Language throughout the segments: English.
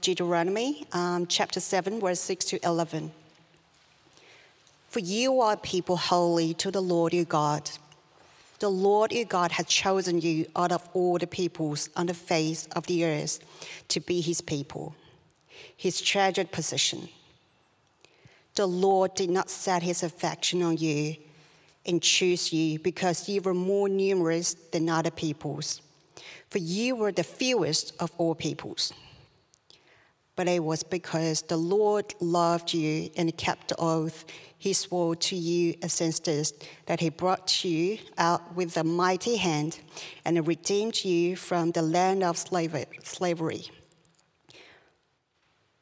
Deuteronomy um, chapter 7, verse 6 to 11. For you are a people holy to the Lord your God. The Lord your God has chosen you out of all the peoples on the face of the earth to be his people, his treasured possession. The Lord did not set his affection on you and choose you because you were more numerous than other peoples, for you were the fewest of all peoples. But it was because the Lord loved you and kept the oath he swore to you as this that he brought you out with a mighty hand and redeemed you from the land of slavery,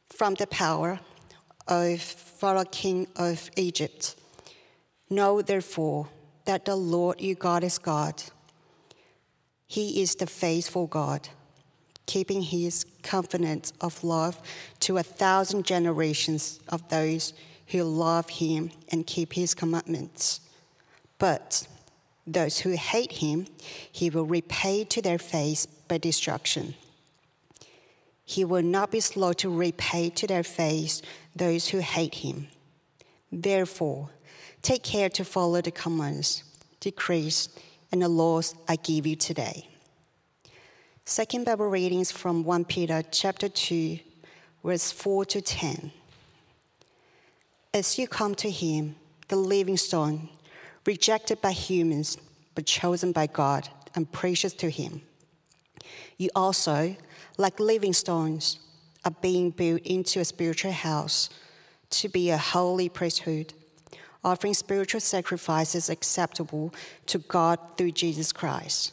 from the power of Pharaoh, king of Egypt. Know therefore that the Lord your God is God. He is the faithful God, keeping his covenant of love to a thousand generations of those who love him and keep his commandments. But those who hate him, he will repay to their face by destruction. He will not be slow to repay to their face those who hate him. Therefore, take care to follow the commands, decrees, and the laws I give you today. Second Bible readings from 1 Peter chapter 2, verse 4 to 10. As you come to him, the living stone, rejected by humans, but chosen by God and precious to him, you also, like living stones, are being built into a spiritual house to be a holy priesthood, offering spiritual sacrifices acceptable to God through Jesus Christ.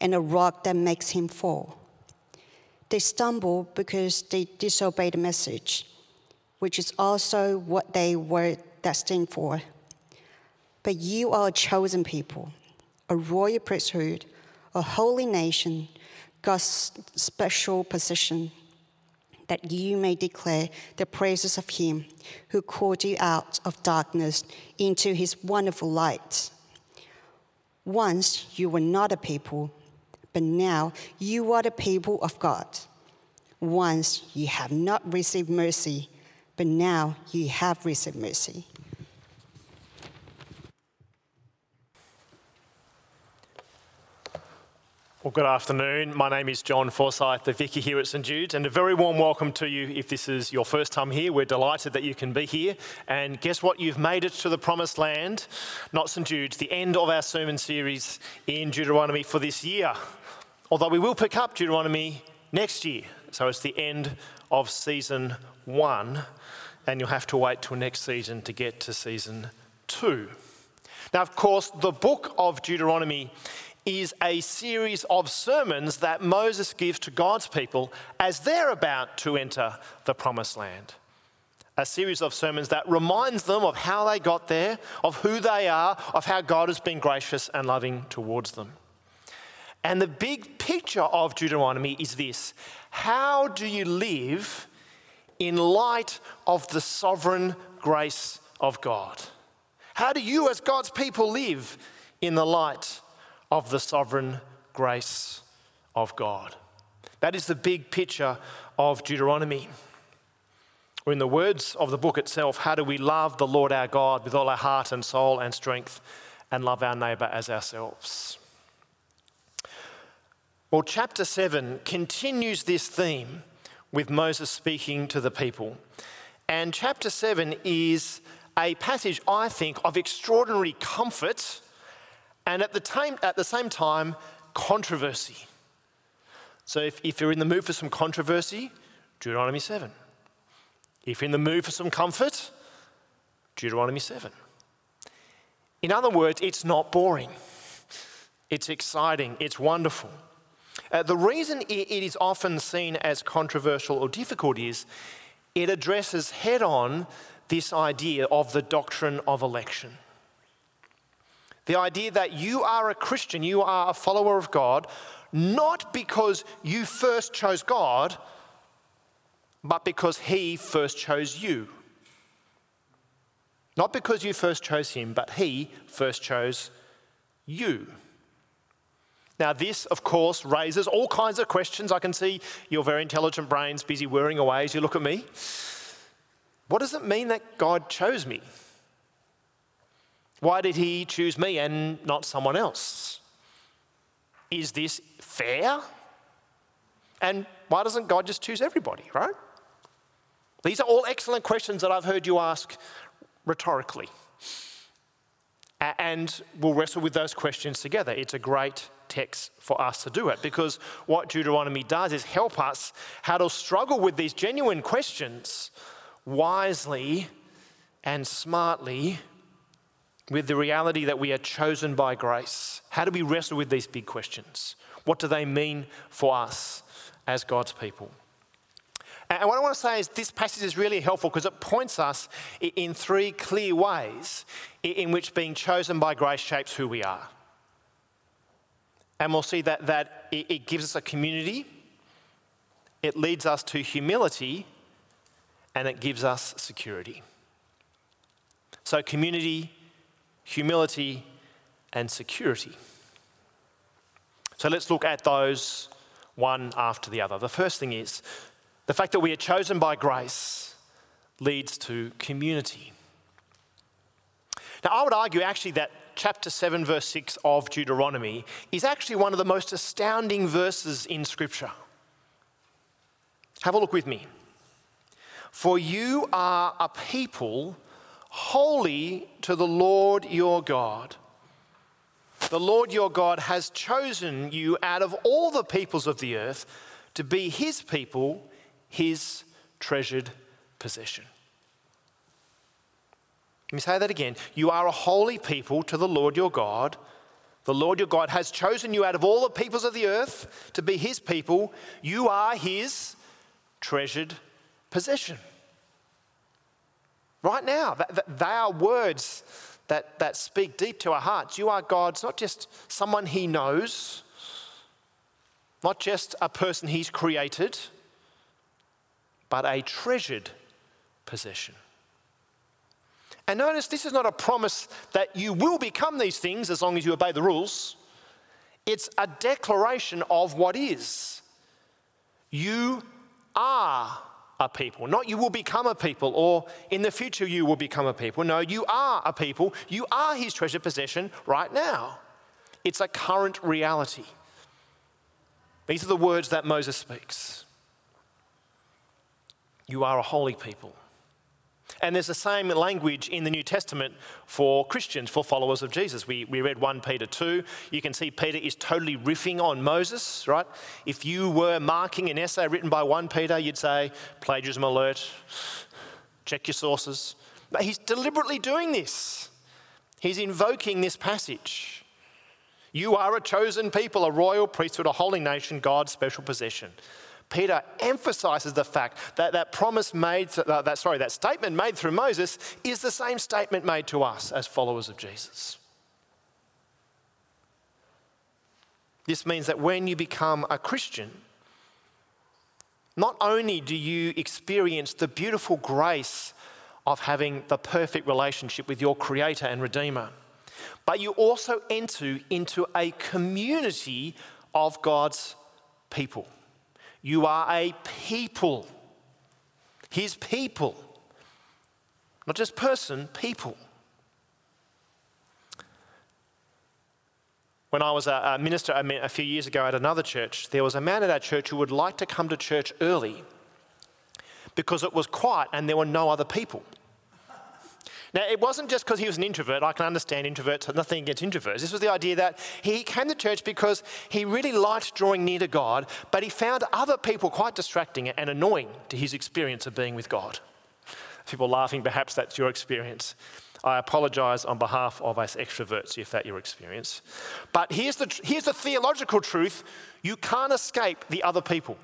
and a rock that makes him fall. They stumble because they disobey the message, which is also what they were destined for. But you are a chosen people, a royal priesthood, a holy nation, God's special possession, that you may declare the praises of Him who called you out of darkness into His wonderful light. Once you were not a people but now you are the people of God. Once you have not received mercy, but now you have received mercy. Well, good afternoon. My name is John Forsyth, the vicar here at St Jude's, and a very warm welcome to you if this is your first time here. We're delighted that you can be here. And guess what? You've made it to the promised land, not St Jude's, the end of our sermon series in Deuteronomy for this year. Although we will pick up Deuteronomy next year. So it's the end of season one, and you'll have to wait till next season to get to season two. Now, of course, the book of Deuteronomy is a series of sermons that Moses gives to God's people as they're about to enter the promised land. A series of sermons that reminds them of how they got there, of who they are, of how God has been gracious and loving towards them. And the big picture of Deuteronomy is this How do you live in light of the sovereign grace of God? How do you, as God's people, live in the light of the sovereign grace of God? That is the big picture of Deuteronomy. Or, in the words of the book itself, how do we love the Lord our God with all our heart and soul and strength and love our neighbour as ourselves? Well, chapter 7 continues this theme with Moses speaking to the people. And chapter 7 is a passage, I think, of extraordinary comfort and at the, time, at the same time, controversy. So if, if you're in the mood for some controversy, Deuteronomy 7. If you're in the mood for some comfort, Deuteronomy 7. In other words, it's not boring, it's exciting, it's wonderful. Uh, the reason it is often seen as controversial or difficult is it addresses head on this idea of the doctrine of election. The idea that you are a Christian, you are a follower of God, not because you first chose God, but because He first chose you. Not because you first chose Him, but He first chose you. Now, this, of course, raises all kinds of questions. I can see your very intelligent brains busy whirring away as you look at me. What does it mean that God chose me? Why did He choose me and not someone else? Is this fair? And why doesn't God just choose everybody, right? These are all excellent questions that I've heard you ask rhetorically. And we'll wrestle with those questions together. It's a great text for us to do it because what Deuteronomy does is help us how to struggle with these genuine questions wisely and smartly with the reality that we are chosen by grace. How do we wrestle with these big questions? What do they mean for us as God's people? And what I want to say is this passage is really helpful because it points us in three clear ways in which being chosen by grace shapes who we are. And we'll see that, that it gives us a community, it leads us to humility, and it gives us security. So, community, humility, and security. So, let's look at those one after the other. The first thing is the fact that we are chosen by grace leads to community. Now, I would argue actually that chapter 7, verse 6 of Deuteronomy is actually one of the most astounding verses in Scripture. Have a look with me. For you are a people holy to the Lord your God. The Lord your God has chosen you out of all the peoples of the earth to be his people, his treasured possession. Let me say that again. You are a holy people to the Lord your God. The Lord your God has chosen you out of all the peoples of the earth to be his people. You are his treasured possession. Right now, they are words that, that speak deep to our hearts. You are God's, not just someone he knows, not just a person he's created, but a treasured possession. And notice this is not a promise that you will become these things as long as you obey the rules. It's a declaration of what is. You are a people. Not you will become a people or in the future you will become a people. No, you are a people. You are his treasured possession right now. It's a current reality. These are the words that Moses speaks. You are a holy people. And there's the same language in the New Testament for Christians, for followers of Jesus. We, we read 1 Peter 2. You can see Peter is totally riffing on Moses, right? If you were marking an essay written by 1 Peter, you'd say, plagiarism alert, check your sources. But he's deliberately doing this. He's invoking this passage. You are a chosen people, a royal priesthood, a holy nation, God's special possession. Peter emphasizes the fact that that promise made, uh, that, sorry, that statement made through Moses is the same statement made to us as followers of Jesus. This means that when you become a Christian, not only do you experience the beautiful grace of having the perfect relationship with your Creator and Redeemer, but you also enter into a community of God's people. You are a people. His people. Not just person, people. When I was a minister a few years ago at another church, there was a man at our church who would like to come to church early because it was quiet and there were no other people. Now, it wasn't just because he was an introvert. I can understand introverts, nothing against introverts. This was the idea that he came to church because he really liked drawing near to God, but he found other people quite distracting and annoying to his experience of being with God. People laughing, perhaps that's your experience. I apologize on behalf of us extroverts if that's your experience. But here's the, here's the theological truth you can't escape the other people.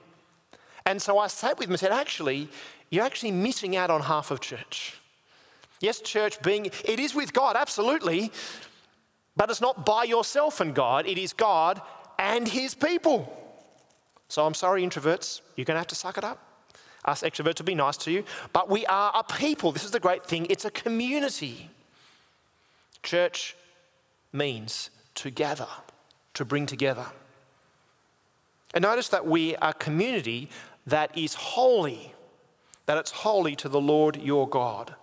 And so I sat with him and said, actually, you're actually missing out on half of church. Yes, church being, it is with God, absolutely, but it's not by yourself and God, it is God and His people. So I'm sorry, introverts, you're going to have to suck it up. Us extroverts will be nice to you, but we are a people. This is the great thing it's a community. Church means to gather, to bring together. And notice that we are a community that is holy, that it's holy to the Lord your God.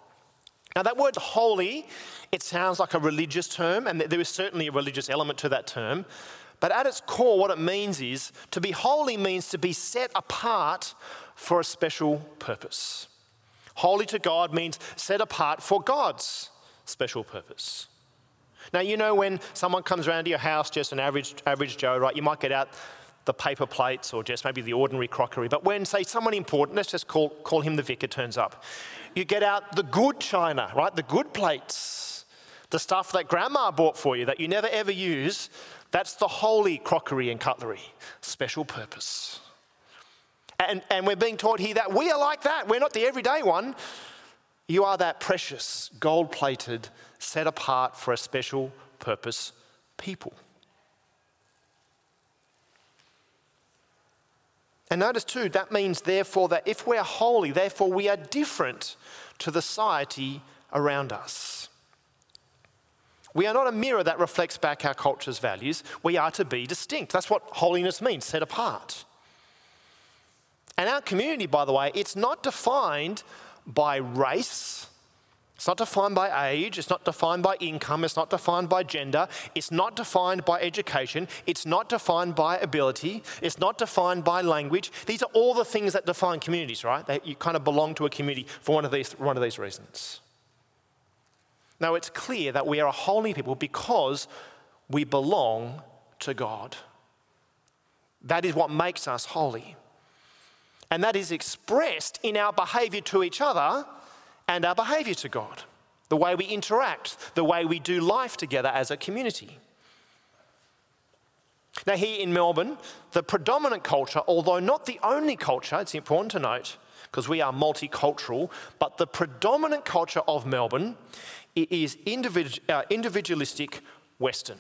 Now, that word holy, it sounds like a religious term, and there is certainly a religious element to that term. But at its core, what it means is to be holy means to be set apart for a special purpose. Holy to God means set apart for God's special purpose. Now, you know, when someone comes around to your house, just an average, average Joe, right, you might get out the paper plates or just maybe the ordinary crockery. But when, say, someone important, let's just call, call him the vicar, turns up, you get out the good china, right? The good plates, the stuff that grandma bought for you that you never ever use. That's the holy crockery and cutlery, special purpose. And, and we're being taught here that we are like that. We're not the everyday one. You are that precious, gold plated, set apart for a special purpose people. And notice too, that means therefore that if we're holy, therefore we are different to the society around us. We are not a mirror that reflects back our culture's values. We are to be distinct. That's what holiness means, set apart. And our community, by the way, it's not defined by race it's not defined by age, it's not defined by income, it's not defined by gender, it's not defined by education, it's not defined by ability, it's not defined by language. These are all the things that define communities, right? That you kind of belong to a community for one of these, one of these reasons. Now, it's clear that we are a holy people because we belong to God. That is what makes us holy. And that is expressed in our behavior to each other and our behavior to God, the way we interact, the way we do life together as a community. Now, here in Melbourne, the predominant culture, although not the only culture, it's important to note because we are multicultural, but the predominant culture of Melbourne is uh, individualistic Western.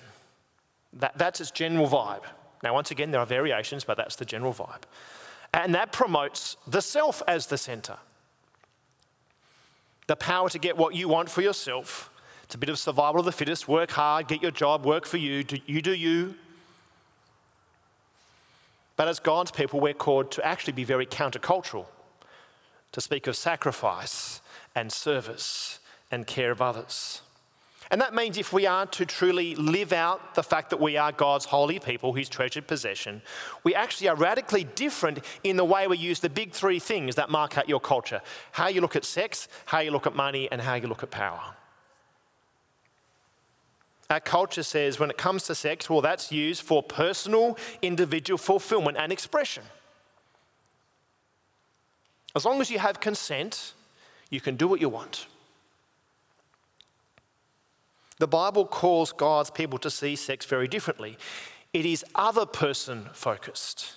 That, that's its general vibe. Now, once again, there are variations, but that's the general vibe. And that promotes the self as the centre the power to get what you want for yourself. It's a bit of survival of the fittest. Work hard, get your job, work for you, do, you do you. But as God's people, we're called to actually be very countercultural, to speak of sacrifice and service and care of others. And that means if we are to truly live out the fact that we are God's holy people, his treasured possession, we actually are radically different in the way we use the big three things that mark out your culture how you look at sex, how you look at money, and how you look at power. Our culture says when it comes to sex, well, that's used for personal, individual fulfillment and expression. As long as you have consent, you can do what you want. The Bible calls God's people to see sex very differently. It is other person focused.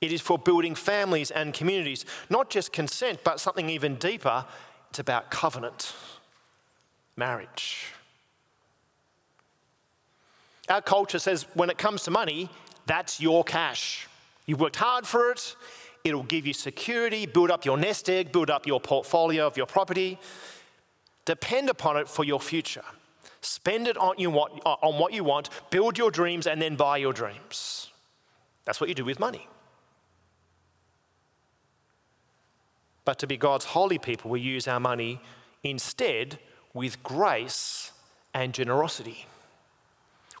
It is for building families and communities, not just consent, but something even deeper. It's about covenant, marriage. Our culture says when it comes to money, that's your cash. You've worked hard for it, it'll give you security, build up your nest egg, build up your portfolio of your property. Depend upon it for your future. Spend it on, you want, uh, on what you want, build your dreams, and then buy your dreams. That's what you do with money. But to be God's holy people, we use our money instead with grace and generosity.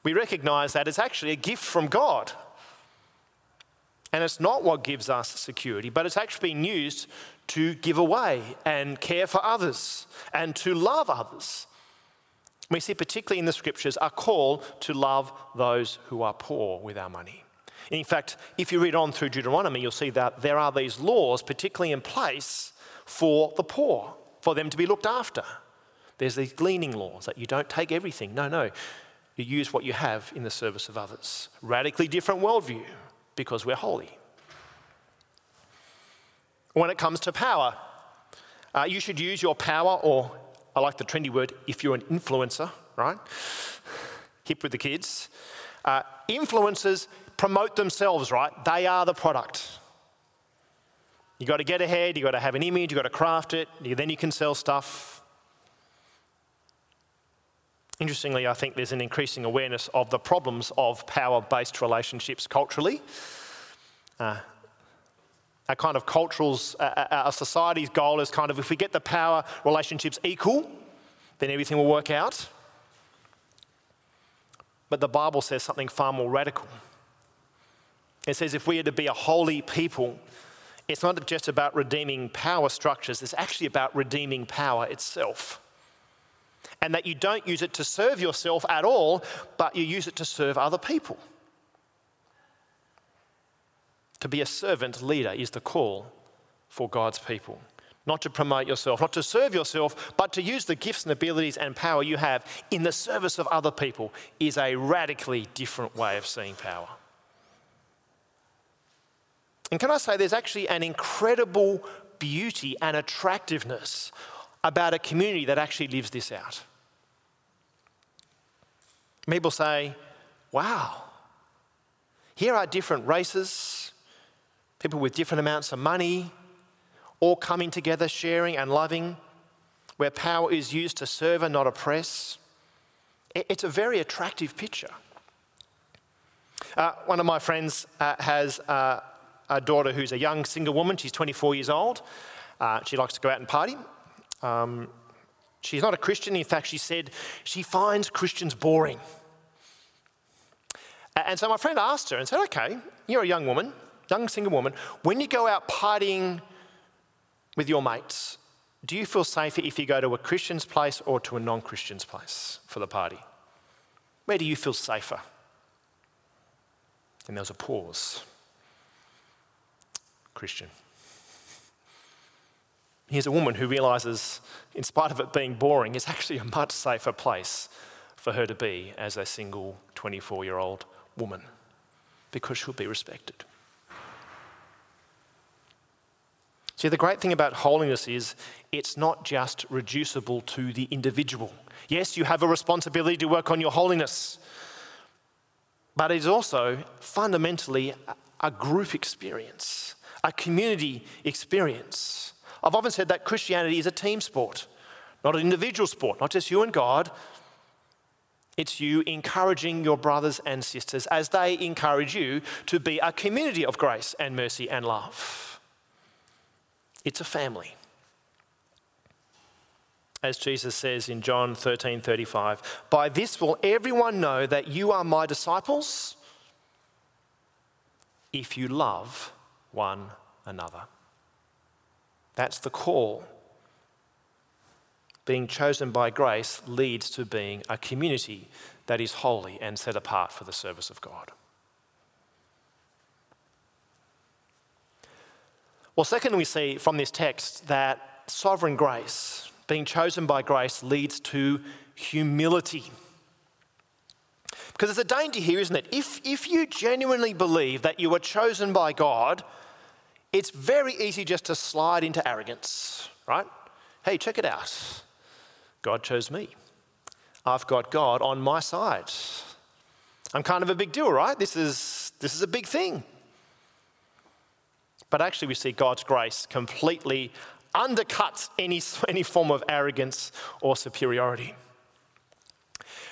We recognize that it's actually a gift from God. And it's not what gives us security, but it's actually being used to give away and care for others and to love others we see, particularly in the scriptures, a call to love those who are poor with our money. In fact, if you read on through Deuteronomy, you'll see that there are these laws, particularly in place for the poor, for them to be looked after. There's these gleaning laws that you don't take everything. No, no. You use what you have in the service of others. Radically different worldview because we're holy. When it comes to power, uh, you should use your power, or I like the trendy word, if you're an influencer, right? Hip with the kids. Uh, influencers promote themselves, right? They are the product. You got to get ahead, you got to have an image, you got to craft it, then you can sell stuff. Interestingly, I think there's an increasing awareness of the problems of power based relationships culturally. Uh, our kind of cultural's, uh, uh, our society's goal is kind of if we get the power relationships equal, then everything will work out. But the Bible says something far more radical. It says if we are to be a holy people, it's not just about redeeming power structures, it's actually about redeeming power itself. And that you don't use it to serve yourself at all, but you use it to serve other people. To be a servant leader is the call for God's people. Not to promote yourself, not to serve yourself, but to use the gifts and abilities and power you have in the service of other people is a radically different way of seeing power. And can I say, there's actually an incredible beauty and attractiveness about a community that actually lives this out. People say, wow, here are different races, people with different amounts of money, all coming together, sharing and loving, where power is used to serve and not oppress. It's a very attractive picture. Uh, one of my friends uh, has uh, a daughter who's a young single woman. She's 24 years old. Uh, she likes to go out and party. Um, she's not a Christian. In fact, she said she finds Christians boring. And so my friend asked her and said, Okay, you're a young woman, young single woman. When you go out partying with your mates, do you feel safer if you go to a Christian's place or to a non Christian's place for the party? Where do you feel safer? And there was a pause. Christian. Here's a woman who realizes, in spite of it being boring, it's actually a much safer place for her to be as a single 24 year old woman because she'll be respected. See, the great thing about holiness is it's not just reducible to the individual. Yes, you have a responsibility to work on your holiness, but it is also fundamentally a group experience a community experience. I've often said that Christianity is a team sport, not an individual sport, not just you and God. It's you encouraging your brothers and sisters as they encourage you to be a community of grace and mercy and love. It's a family. As Jesus says in John 13 35, by this will everyone know that you are my disciples if you love one another. That's the call. Being chosen by grace leads to being a community that is holy and set apart for the service of God. Well, second, we see from this text that sovereign grace, being chosen by grace, leads to humility. Because there's a danger here, isn't it? If, if you genuinely believe that you were chosen by God, it's very easy just to slide into arrogance, right? Hey, check it out. God chose me. I've got God on my side. I'm kind of a big deal, right? This is, this is a big thing. But actually, we see God's grace completely undercuts any, any form of arrogance or superiority.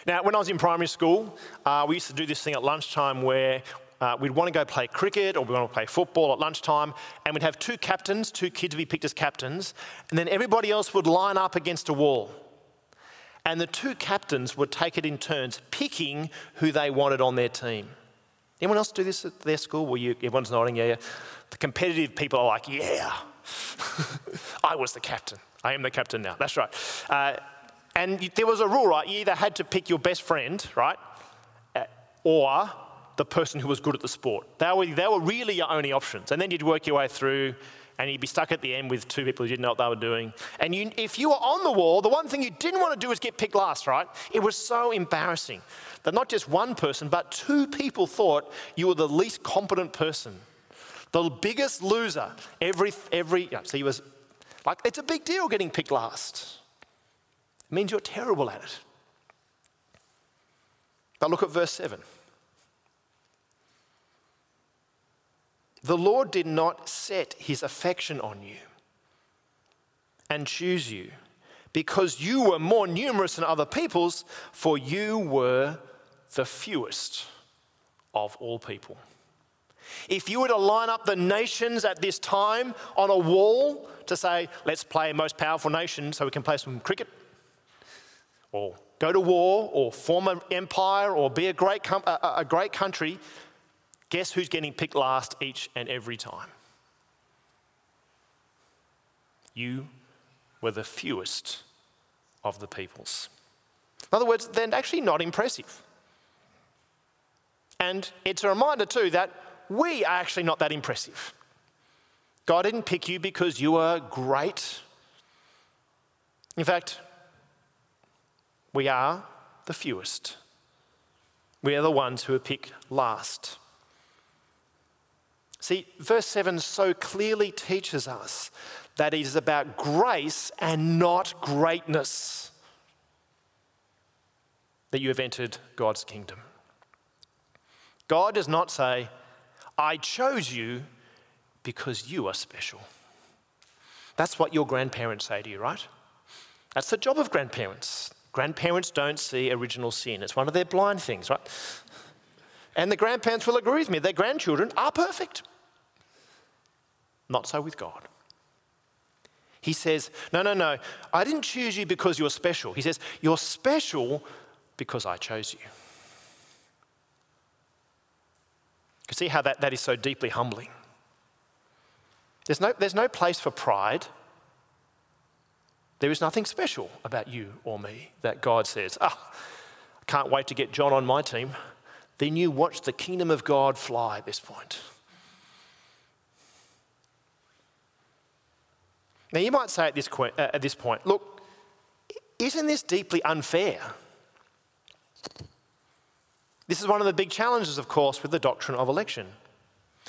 Now, when I was in primary school, uh, we used to do this thing at lunchtime where uh, we'd want to go play cricket or we want to play football at lunchtime, and we'd have two captains, two kids be picked as captains, and then everybody else would line up against a wall. And the two captains would take it in turns, picking who they wanted on their team. Anyone else do this at their school? Well, you, everyone's nodding, yeah, yeah. The competitive people are like, yeah, I was the captain. I am the captain now. That's right. Uh, and there was a rule, right? You either had to pick your best friend, right? Uh, or the person who was good at the sport. They were, they were really your only options. And then you'd work your way through and you'd be stuck at the end with two people who didn't know what they were doing. And you, if you were on the wall, the one thing you didn't want to do was get picked last, right? It was so embarrassing that not just one person, but two people thought you were the least competent person, the biggest loser. Every, every, yeah, so he was like, it's a big deal getting picked last. It means you're terrible at it. But look at verse 7. The Lord did not set his affection on you and choose you because you were more numerous than other peoples, for you were the fewest of all people. If you were to line up the nations at this time on a wall to say, let's play most powerful nation so we can play some cricket, or go to war, or form an empire, or be a great, com- a, a great country, Guess who's getting picked last each and every time? You were the fewest of the peoples. In other words, they're actually not impressive. And it's a reminder, too, that we are actually not that impressive. God didn't pick you because you were great. In fact, we are the fewest. We are the ones who are picked last. See, verse 7 so clearly teaches us that it is about grace and not greatness that you have entered God's kingdom. God does not say, I chose you because you are special. That's what your grandparents say to you, right? That's the job of grandparents. Grandparents don't see original sin, it's one of their blind things, right? And the grandparents will agree with me, their grandchildren are perfect. Not so with God. He says, No, no, no, I didn't choose you because you're special. He says, You're special because I chose you. You see how that, that is so deeply humbling. There's no, there's no place for pride. There is nothing special about you or me that God says, Ah, oh, I can't wait to get John on my team. Then you watch the kingdom of God fly at this point. Now, you might say at this, point, uh, at this point, look, isn't this deeply unfair? This is one of the big challenges, of course, with the doctrine of election.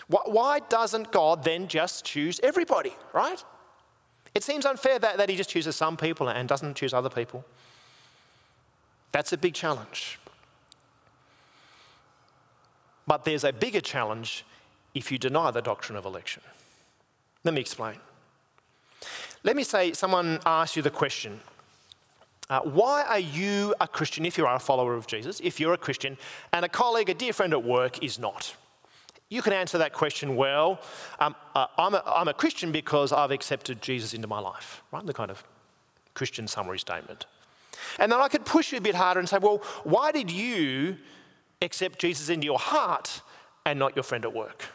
Why doesn't God then just choose everybody, right? It seems unfair that, that He just chooses some people and doesn't choose other people. That's a big challenge. But there's a bigger challenge if you deny the doctrine of election. Let me explain. Let me say, someone asks you the question uh, why are you a Christian if you are a follower of Jesus, if you're a Christian, and a colleague, a dear friend at work is not? You can answer that question well. Um, uh, I'm, a, I'm a Christian because I've accepted Jesus into my life, right? The kind of Christian summary statement. And then I could push you a bit harder and say, well, why did you accept Jesus into your heart and not your friend at work?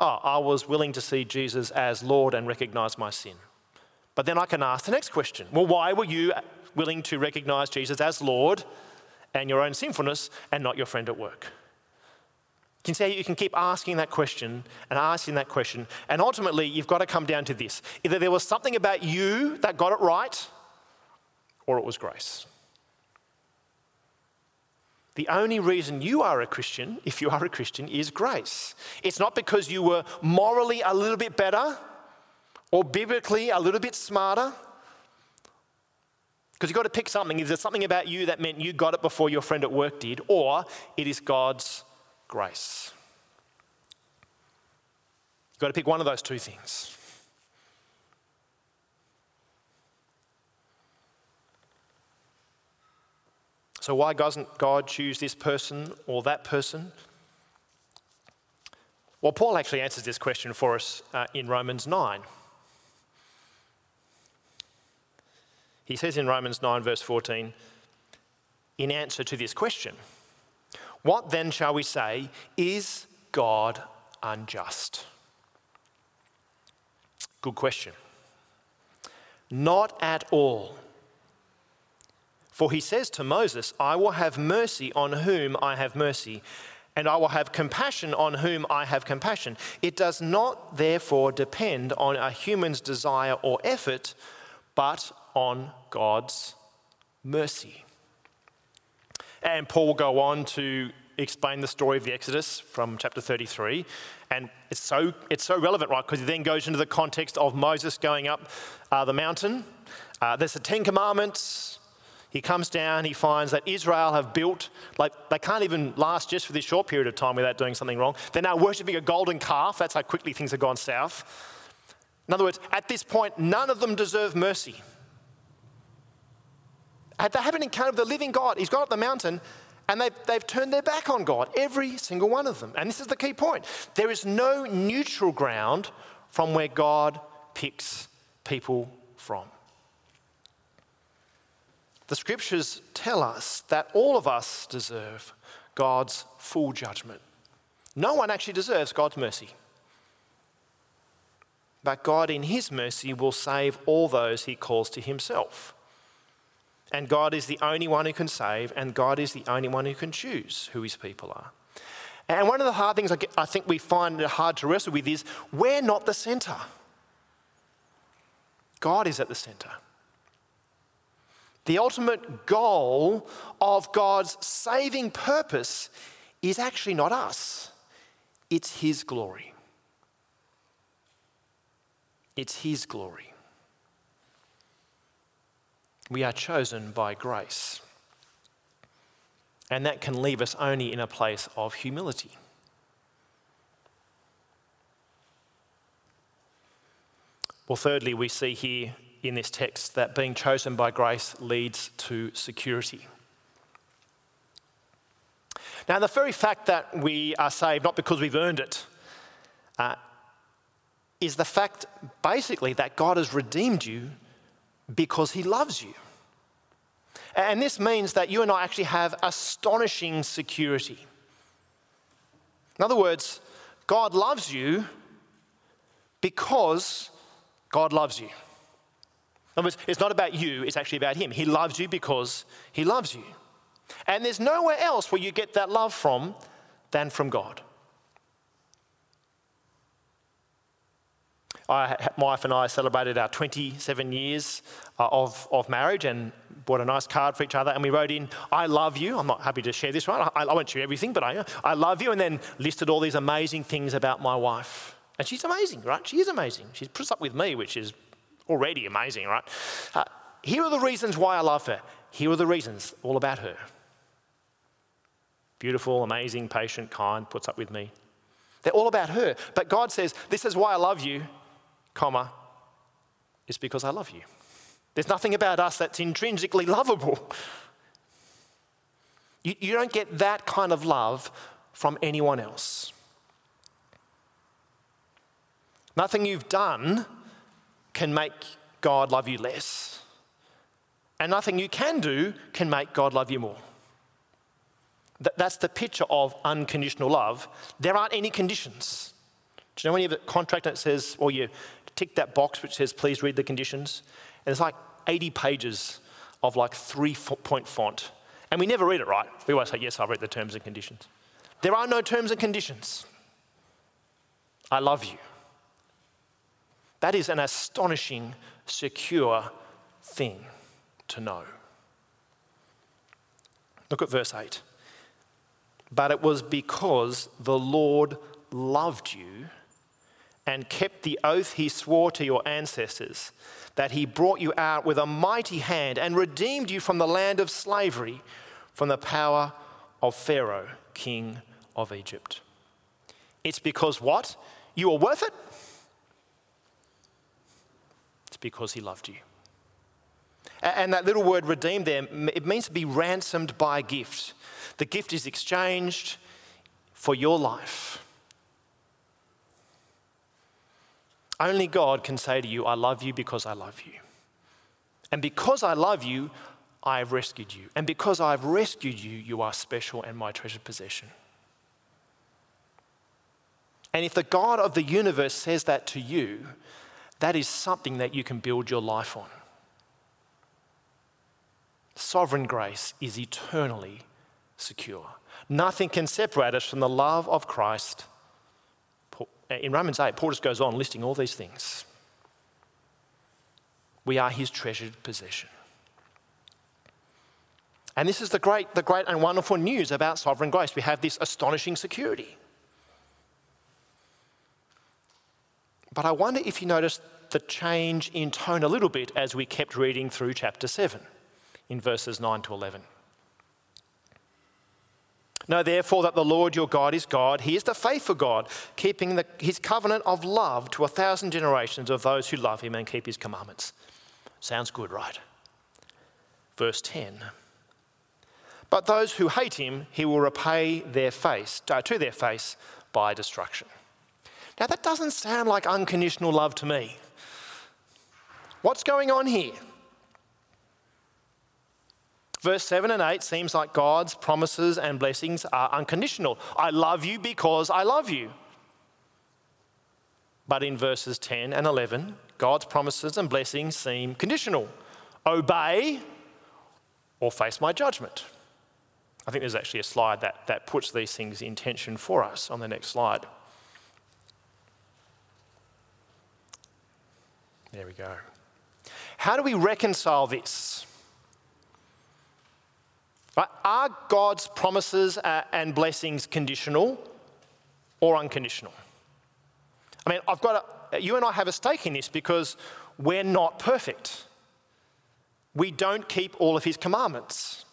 Oh, I was willing to see Jesus as Lord and recognize my sin. But then I can ask the next question well, why were you willing to recognize Jesus as Lord and your own sinfulness and not your friend at work? You can see you can keep asking that question and asking that question, and ultimately you've got to come down to this either there was something about you that got it right, or it was grace. The only reason you are a Christian, if you are a Christian, is grace. It's not because you were morally a little bit better or biblically a little bit smarter. Because you've got to pick something. Is there something about you that meant you got it before your friend at work did, or it is God's grace? You've got to pick one of those two things. So, why doesn't God choose this person or that person? Well, Paul actually answers this question for us uh, in Romans 9. He says in Romans 9, verse 14, in answer to this question, What then shall we say? Is God unjust? Good question. Not at all. For he says to Moses, I will have mercy on whom I have mercy, and I will have compassion on whom I have compassion. It does not, therefore, depend on a human's desire or effort, but on God's mercy. And Paul will go on to explain the story of the Exodus from chapter 33. And it's so, it's so relevant, right? Because he then goes into the context of Moses going up uh, the mountain. Uh, there's the Ten Commandments. He comes down, he finds that Israel have built, like, they can't even last just for this short period of time without doing something wrong. They're now worshipping a golden calf. That's how quickly things have gone south. In other words, at this point, none of them deserve mercy. Uh, they haven't encountered the living God. He's gone up the mountain and they've, they've turned their back on God, every single one of them. And this is the key point there is no neutral ground from where God picks people from. The scriptures tell us that all of us deserve God's full judgment. No one actually deserves God's mercy. But God, in His mercy, will save all those He calls to Himself. And God is the only one who can save, and God is the only one who can choose who his people are. And one of the hard things I think we find hard to wrestle with is we're not the center. God is at the center. The ultimate goal of God's saving purpose is actually not us, it's His glory. It's His glory. We are chosen by grace. And that can leave us only in a place of humility. Well, thirdly, we see here in this text that being chosen by grace leads to security. Now, the very fact that we are saved, not because we've earned it, uh, is the fact basically that God has redeemed you because he loves you. And this means that you and I actually have astonishing security. In other words, God loves you because God loves you. In other words, it's not about you, it's actually about Him. He loves you because He loves you. And there's nowhere else where you get that love from than from God. I, my wife and I celebrated our 27 years uh, of, of marriage and bought a nice card for each other. And we wrote in, I love you. I'm not happy to share this, one. I, I won't share everything, but I, I love you. And then listed all these amazing things about my wife. And she's amazing, right? She is amazing. She's put up with me, which is already amazing, right? Uh, here are the reasons why I love her. Here are the reasons, all about her. Beautiful, amazing, patient, kind, puts up with me. They're all about her. But God says, This is why I love you comma, it's because I love you. There's nothing about us that's intrinsically lovable. You, you don't get that kind of love from anyone else. Nothing you've done can make God love you less. And nothing you can do can make God love you more. That's the picture of unconditional love. There aren't any conditions. Do you know when you have a contract that says, or you tick that box which says, please read the conditions. And it's like 80 pages of like three point font. And we never read it right. We always say, yes, I've read the terms and conditions. There are no terms and conditions. I love you. That is an astonishing, secure thing to know. Look at verse 8. But it was because the Lord loved you and kept the oath he swore to your ancestors, that he brought you out with a mighty hand and redeemed you from the land of slavery, from the power of Pharaoh, king of Egypt. It's because what? You are worth it? Because he loved you. And that little word redeemed there, it means to be ransomed by a gift. The gift is exchanged for your life. Only God can say to you, I love you because I love you. And because I love you, I have rescued you. And because I've rescued you, you are special and my treasured possession. And if the God of the universe says that to you, that is something that you can build your life on. Sovereign grace is eternally secure. Nothing can separate us from the love of Christ. Uh, in Romans 8, Paul just goes on listing all these things. We are his treasured possession. And this is the great, the great and wonderful news about sovereign grace. We have this astonishing security. But I wonder if you noticed the change in tone a little bit as we kept reading through chapter 7 in verses 9 to 11. Know therefore that the Lord your God is God. He is the faithful God, keeping the, his covenant of love to a thousand generations of those who love him and keep his commandments. Sounds good, right? Verse 10. But those who hate him, he will repay their face, uh, to their face by destruction. Now, that doesn't sound like unconditional love to me. What's going on here? Verse 7 and 8 seems like God's promises and blessings are unconditional. I love you because I love you. But in verses 10 and 11, God's promises and blessings seem conditional obey or face my judgment. I think there's actually a slide that, that puts these things in tension for us on the next slide. There we go. How do we reconcile this? Are God's promises and blessings conditional or unconditional? I mean, I've got a, you and I have a stake in this because we're not perfect. We don't keep all of his commandments.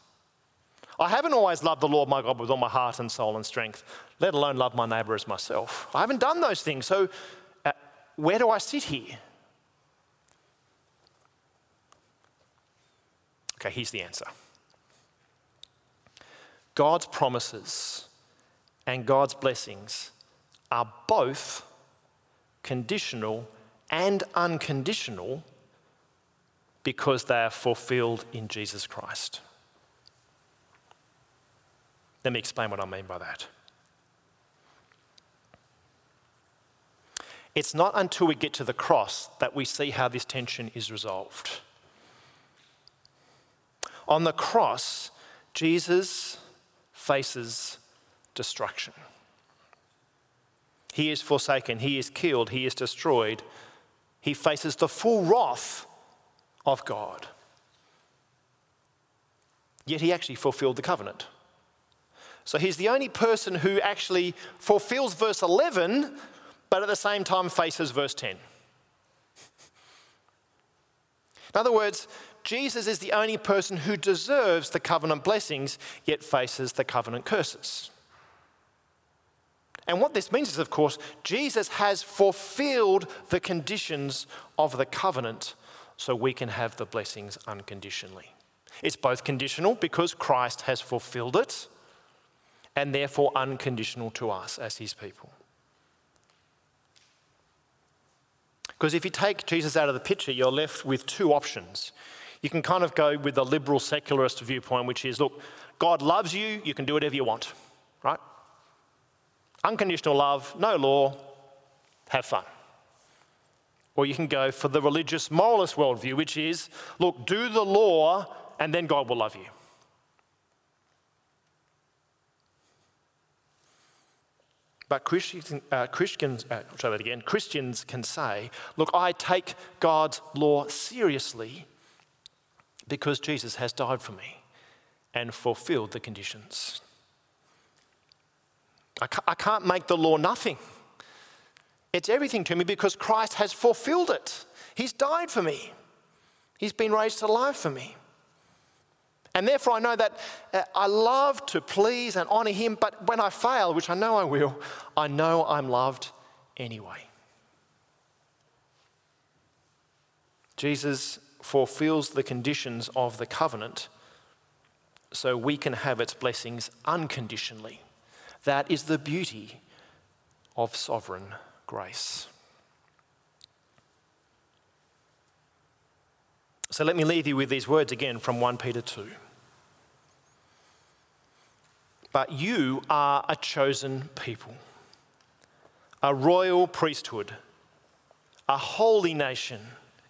I haven't always loved the Lord my God with all my heart and soul and strength, let alone love my neighbour as myself. I haven't done those things. So, uh, where do I sit here? Okay, here's the answer God's promises and God's blessings are both conditional and unconditional because they are fulfilled in Jesus Christ. Let me explain what I mean by that. It's not until we get to the cross that we see how this tension is resolved. On the cross, Jesus faces destruction. He is forsaken, he is killed, he is destroyed. He faces the full wrath of God. Yet he actually fulfilled the covenant. So he's the only person who actually fulfills verse 11, but at the same time faces verse 10. In other words, Jesus is the only person who deserves the covenant blessings, yet faces the covenant curses. And what this means is, of course, Jesus has fulfilled the conditions of the covenant so we can have the blessings unconditionally. It's both conditional because Christ has fulfilled it, and therefore unconditional to us as his people. Because if you take Jesus out of the picture, you're left with two options. You can kind of go with the liberal secularist viewpoint, which is look, God loves you, you can do whatever you want, right? Unconditional love, no law, have fun. Or you can go for the religious moralist worldview, which is look, do the law and then God will love you. But Christians, uh, Christians uh, try that again. Christians can say, "Look, I take God's law seriously because Jesus has died for me and fulfilled the conditions. I can't, make the law nothing. It's everything to me because Christ has fulfilled it. He's died for me. He's been raised to life for me. And therefore, I know that uh, I love to please and honor him, but when I fail, which I know I will, I know I'm loved anyway. Jesus fulfills the conditions of the covenant so we can have its blessings unconditionally. That is the beauty of sovereign grace. So let me leave you with these words again from 1 Peter 2. But you are a chosen people, a royal priesthood, a holy nation,